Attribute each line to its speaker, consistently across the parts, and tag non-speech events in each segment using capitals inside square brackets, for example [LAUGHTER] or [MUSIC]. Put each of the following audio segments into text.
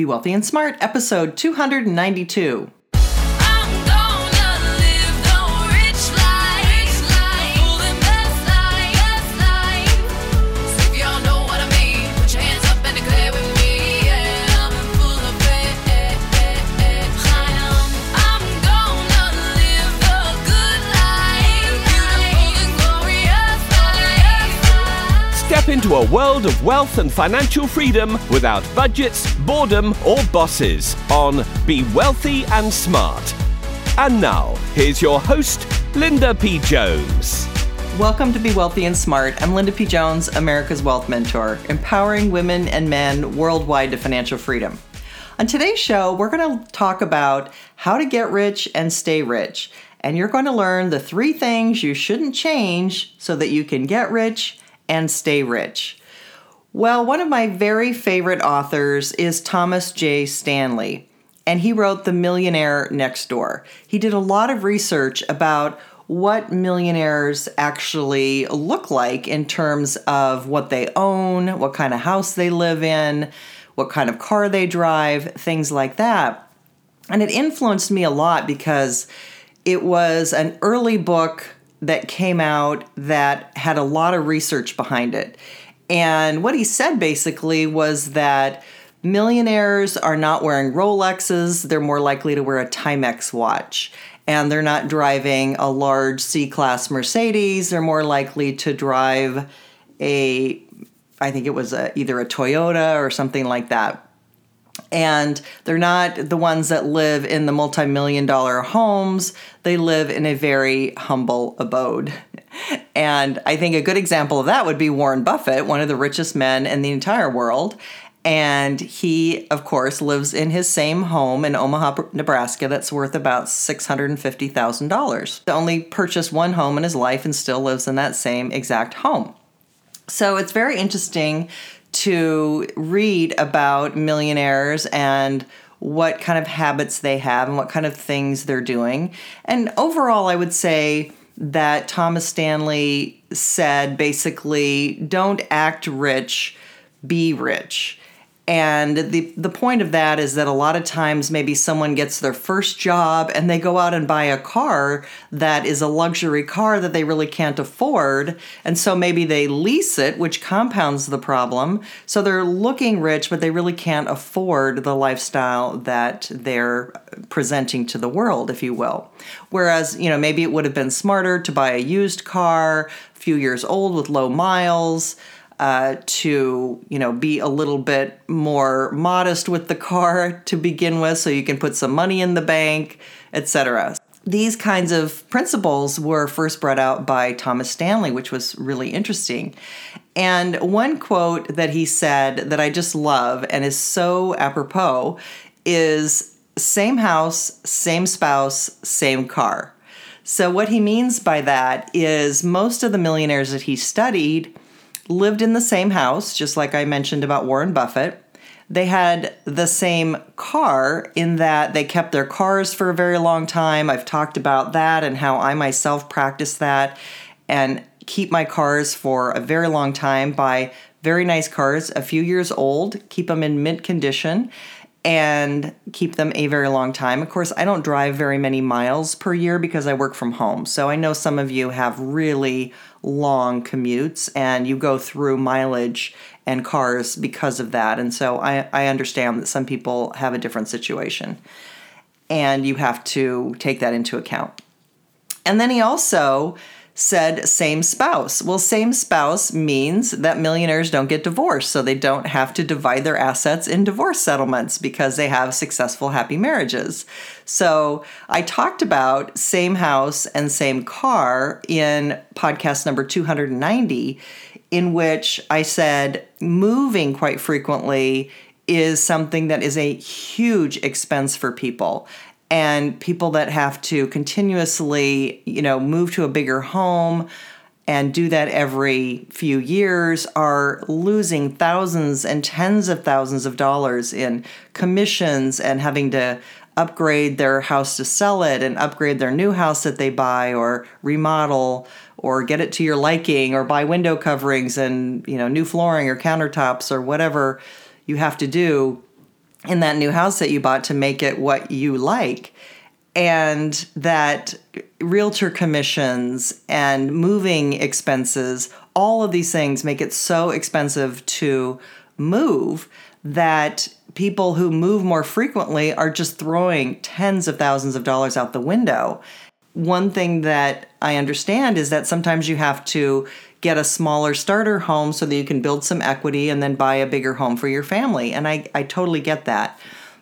Speaker 1: Be Wealthy and Smart, episode 292.
Speaker 2: Into a world of wealth and financial freedom without budgets, boredom, or bosses on Be Wealthy and Smart. And now, here's your host, Linda P. Jones.
Speaker 1: Welcome to Be Wealthy and Smart. I'm Linda P. Jones, America's Wealth Mentor, empowering women and men worldwide to financial freedom. On today's show, we're going to talk about how to get rich and stay rich. And you're going to learn the three things you shouldn't change so that you can get rich and stay rich. Well, one of my very favorite authors is Thomas J. Stanley, and he wrote The Millionaire Next Door. He did a lot of research about what millionaires actually look like in terms of what they own, what kind of house they live in, what kind of car they drive, things like that. And it influenced me a lot because it was an early book that came out that had a lot of research behind it. And what he said basically was that millionaires are not wearing Rolexes, they're more likely to wear a Timex watch. And they're not driving a large C Class Mercedes, they're more likely to drive a, I think it was a, either a Toyota or something like that and they're not the ones that live in the multi-million dollar homes. They live in a very humble abode. And i think a good example of that would be warren buffett one of the richest men in the entire world. And he of course lives in his same home in omaha nebraska that's worth about $650000 He only purchased one home in his life and still lives in that same exact home. So it's very interesting to read about millionaires and what kind of habits they have and what kind of things they're doing. And overall, I would say that Thomas Stanley said basically don't act rich, be rich. And the the point of that is that a lot of times maybe someone gets their first job and they go out and buy a car that is a luxury car that they really can't afford. And so maybe they lease it, which compounds the problem. So they're looking rich, but they really can't afford the lifestyle that they're presenting to the world, if you will. Whereas, you know, maybe it would have been smarter to buy a used car, a few years old with low miles uh, to you know be a little bit more modest with the car [LAUGHS] to begin with so you can put some money in the bank etc these kinds of principles were first brought out by thomas stanley which was really interesting. And one quote that he said that i just love and is so apropos is same house same spouse same car. So what he means by that is most of the millionaires that he studied lived in the same house, just like I mentioned about Warren Buffett. They had the same car in that they kept their cars for a very long time. I've talked about that and how I myself practice that and keep my cars for a very long time by very nice cars, a few years old, keep them in mint condition and keep them a very long time. Of course, I don't drive very many miles per year because I work from home. So I know some of you have really long commutes and you go through mileage and cars because of that. And so I, I understand that some people have a different situation and you have to take that into account. And then he also said same spouse. Well, same spouse means that millionaires don't get divorced, so they don't have to divide their assets in divorce settlements because they have successful, happy marriages. So I talked about same house and same car in podcast number 290, in which I said moving quite frequently is something that is a huge expense for people and people that have to continuously, you know, move to a bigger home and do that every few years are losing thousands and tens of thousands of dollars in commissions and having to upgrade their house to sell it and upgrade their new house that they buy or remodel or get it to your liking or buy window coverings and you know new flooring or countertops or whatever you have to do in that new house that you bought to make it what you like. And that realtor commissions and moving expenses, all of these things make it so expensive to move that people who move more frequently are just throwing tens of thousands of dollars out the window. One thing that I understand is that sometimes you have to get a smaller starter home so that you can build some equity and then buy a bigger home for your family. And I, I totally get that.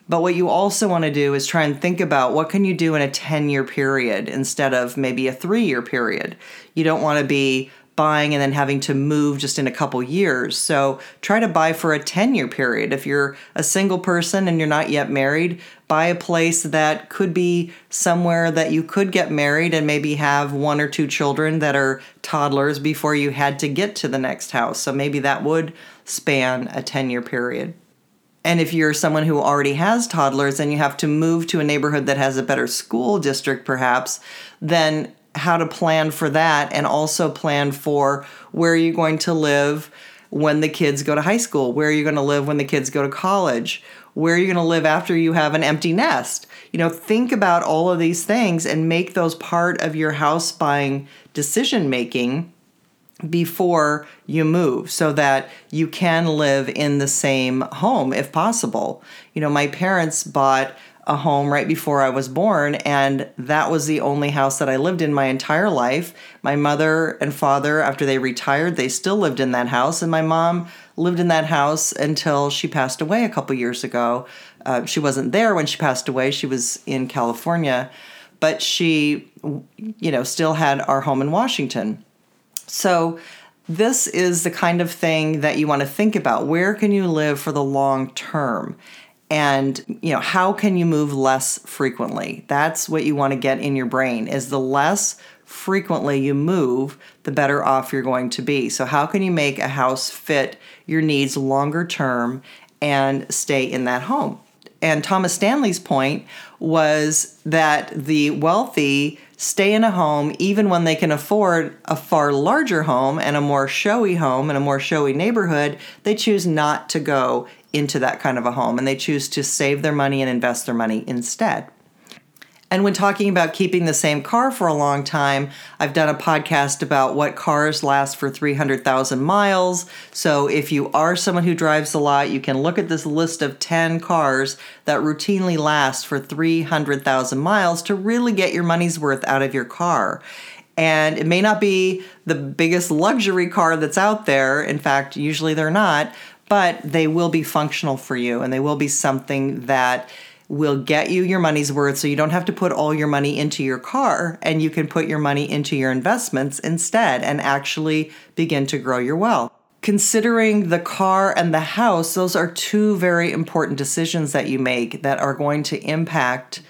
Speaker 1: But what you also want to do is try and think about what can you do in a 10 year period instead of maybe a three year period. You don't want to be buying and then having to move just in a couple years. So try to buy for a 10 year period. If you're a single person and you're not yet married, buy a place that could be somewhere that you could get married and maybe have one or two children that are toddlers before you had to get to the next house. So maybe that would span a 10 year period. And if you're someone who already has toddlers and you have to move to a neighborhood that has a better school district, perhaps, then how to plan for that and also plan for where you're going to live when the kids go to high school, where you're going to live when the kids go to college, where you're going to live after you have an empty nest. You know, think about all of these things and make those part of your house buying decision making before you move so that you can live in the same home if possible. You know, my parents bought a home right before I was born, and that was the only house that I lived in my entire life. My mother and father, after they retired, they still lived in that house, and my mom lived in that house until she passed away a couple years ago. Uh, she wasn't there when she passed away, she was in California, but she, you know, still had our home in Washington. So, this is the kind of thing that you want to think about. Where can you live for the long term? And, you know, how can you move less frequently? That's what you want to get in your brain is the less frequently you move, the better off you're going to be. So how can you make a house fit your needs longer term and stay in that home? And Thomas Stanley's point was that the wealthy stay in a home even when they can afford a far larger home and a more showy home and a more showy neighborhood. They choose not to go into that kind of a home and they choose to save their money and invest their money instead. And when talking about keeping the same car for a long time, I've done a podcast about what cars last for 300,000 miles. So if you are someone who drives a lot, you can look at this list of 10 cars that routinely last for 300,000 miles to really get your money's worth out of your car. And it may not be the biggest luxury car that's out there. In fact, usually they're not, but they will be functional for you and they will be something that will get you your money's worth so you don't have to put all your money into your car and you can put your money into your investments instead and actually begin to grow your wealth. Considering the car and the house, those are two very important decisions that you make that are going to impact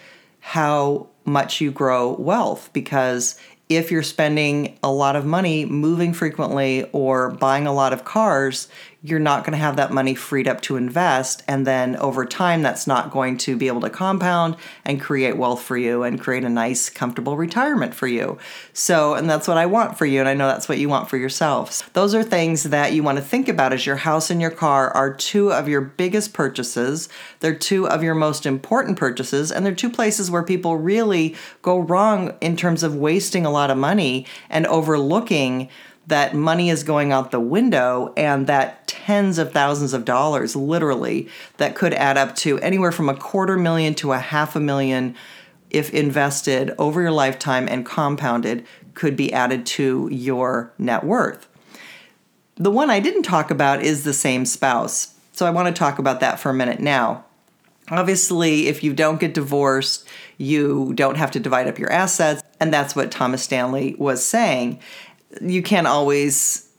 Speaker 1: how much you grow wealth because if you're spending a lot of money moving frequently or buying a lot of cars, you're not going to have that money freed up to invest. And then over time, that's not going to be able to compound and create wealth for you and create a nice, comfortable retirement for you. So, and that's what I want for you. And I know that's what you want for yourselves. Those are things that you want to think about as your house and your car are two of your biggest purchases. They're two of your most important purchases. And they're two places where people really go wrong in terms of wasting a lot of money and overlooking that money is going out the window and that tens of thousands of dollars, literally, that could add up to anywhere from a quarter million to a half a million if invested over your lifetime and compounded could be added to your net worth. The one I didn't talk about is the same spouse. So I want to talk about that for a minute now. Obviously, if you don't get divorced, you don't have to divide up your assets. And that's what Thomas Stanley was saying you can't always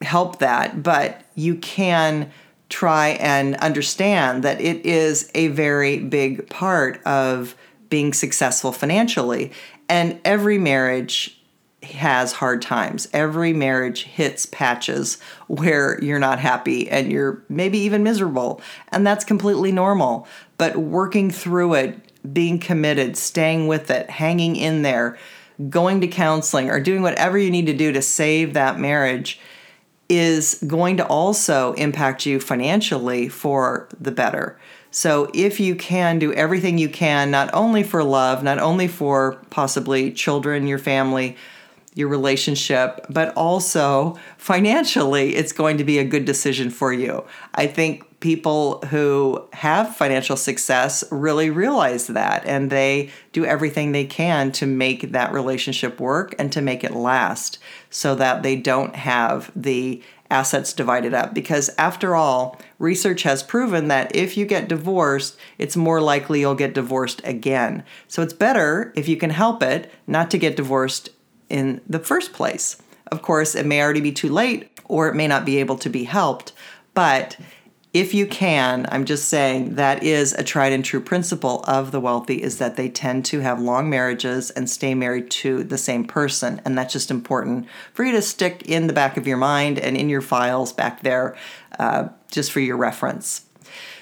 Speaker 1: help that, but you can try and understand that it is a very big part of being successful financially. And every marriage has hard times. Every marriage hits patches where you're not happy and you're maybe even miserable. And that's completely normal. But working through it, being committed, staying with it, hanging in there, going to counseling or doing whatever you need to do to save that marriage is going to also impact you financially for the better. So if you can do everything you can, not only for love, not only for possibly children, your family, your relationship, but also financially, it's going to be a good decision for you. I think people who have financial success really realize that and they do everything they can to make that relationship work and to make it last so that they don't have the assets divided up. Because after all, research has proven that if you get divorced, it's more likely you'll get divorced again. So it's better, if you can help it, not to get divorced in the first place. Of course, it may already be too late or it may not be able to be helped, but if you can, I'm just saying that is a tried and true principle of the wealthy is that they tend to have long marriages and stay married to the same person. And that's just important for you to stick in the back of your mind and in your files back there, uh, just for your reference.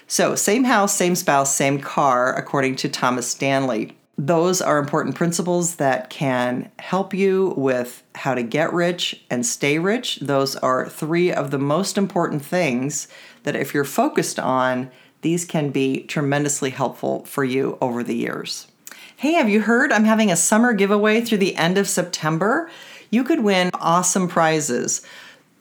Speaker 1: So, same house, same spouse, same car, according to Thomas Stanley. Those are important principles that can help you with how to get rich and stay rich. Those are three of the most important things that if you're focused on, these can be tremendously helpful for you over the years. Hey, have you heard I'm having a summer giveaway through the end of September? You could win awesome prizes.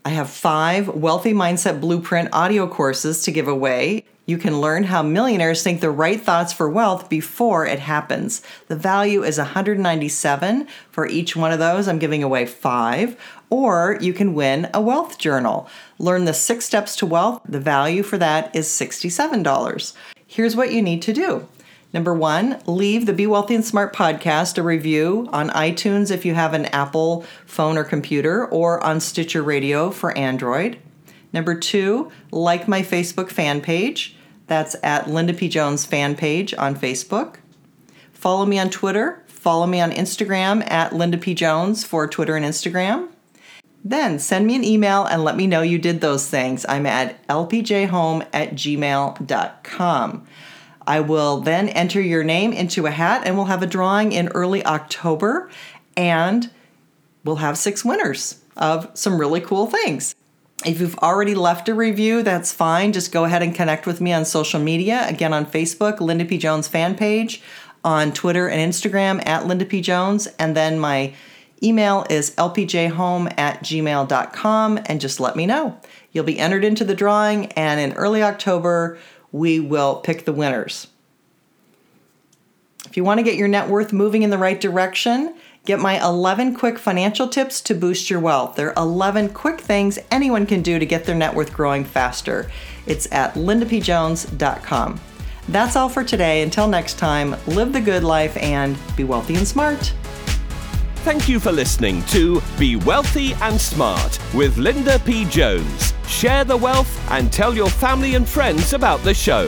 Speaker 1: I have five Wealthy Mindset Blueprint audio courses to give away. You can learn how millionaires think the right thoughts for wealth before it happens. The value is 197 for each one of those. I'm giving away 5 or you can win a wealth journal. Learn the 6 steps to wealth. The value for that is $67. Here's what you need to do. Number one, leave the Be Wealthy and Smart podcast a review on iTunes if you have an Apple phone or computer, or on Stitcher Radio for Android. Number two, like my Facebook fan page. That's at Linda P. Jones fan page on Facebook. Follow me on Twitter. Follow me on Instagram at Linda P. Jones for Twitter and Instagram. Then send me an email and let me know you did those things. I'm at lpjhome at gmail.com. I will then enter your name into a hat and we'll have a drawing in early October and we'll have six winners of some really cool things. If you've already left a review, that's fine. Just go ahead and connect with me on social media. Again, on Facebook, Linda P. Jones fan page, on Twitter and Instagram at Linda P. Jones, and then my email is lpjhome at gmail.com and just let me know. You'll be entered into the drawing, and in early October, we will pick the winners. If you want to get your net worth moving in the right direction, get my 11 quick financial tips to boost your wealth. There are 11 quick things anyone can do to get their net worth growing faster. It's at lindapjones.com. That's all for today. Until next time, live the good life and be wealthy and smart.
Speaker 2: Thank you for listening to Be Wealthy and Smart with Linda P. Jones. Share the wealth and tell your family and friends about the show.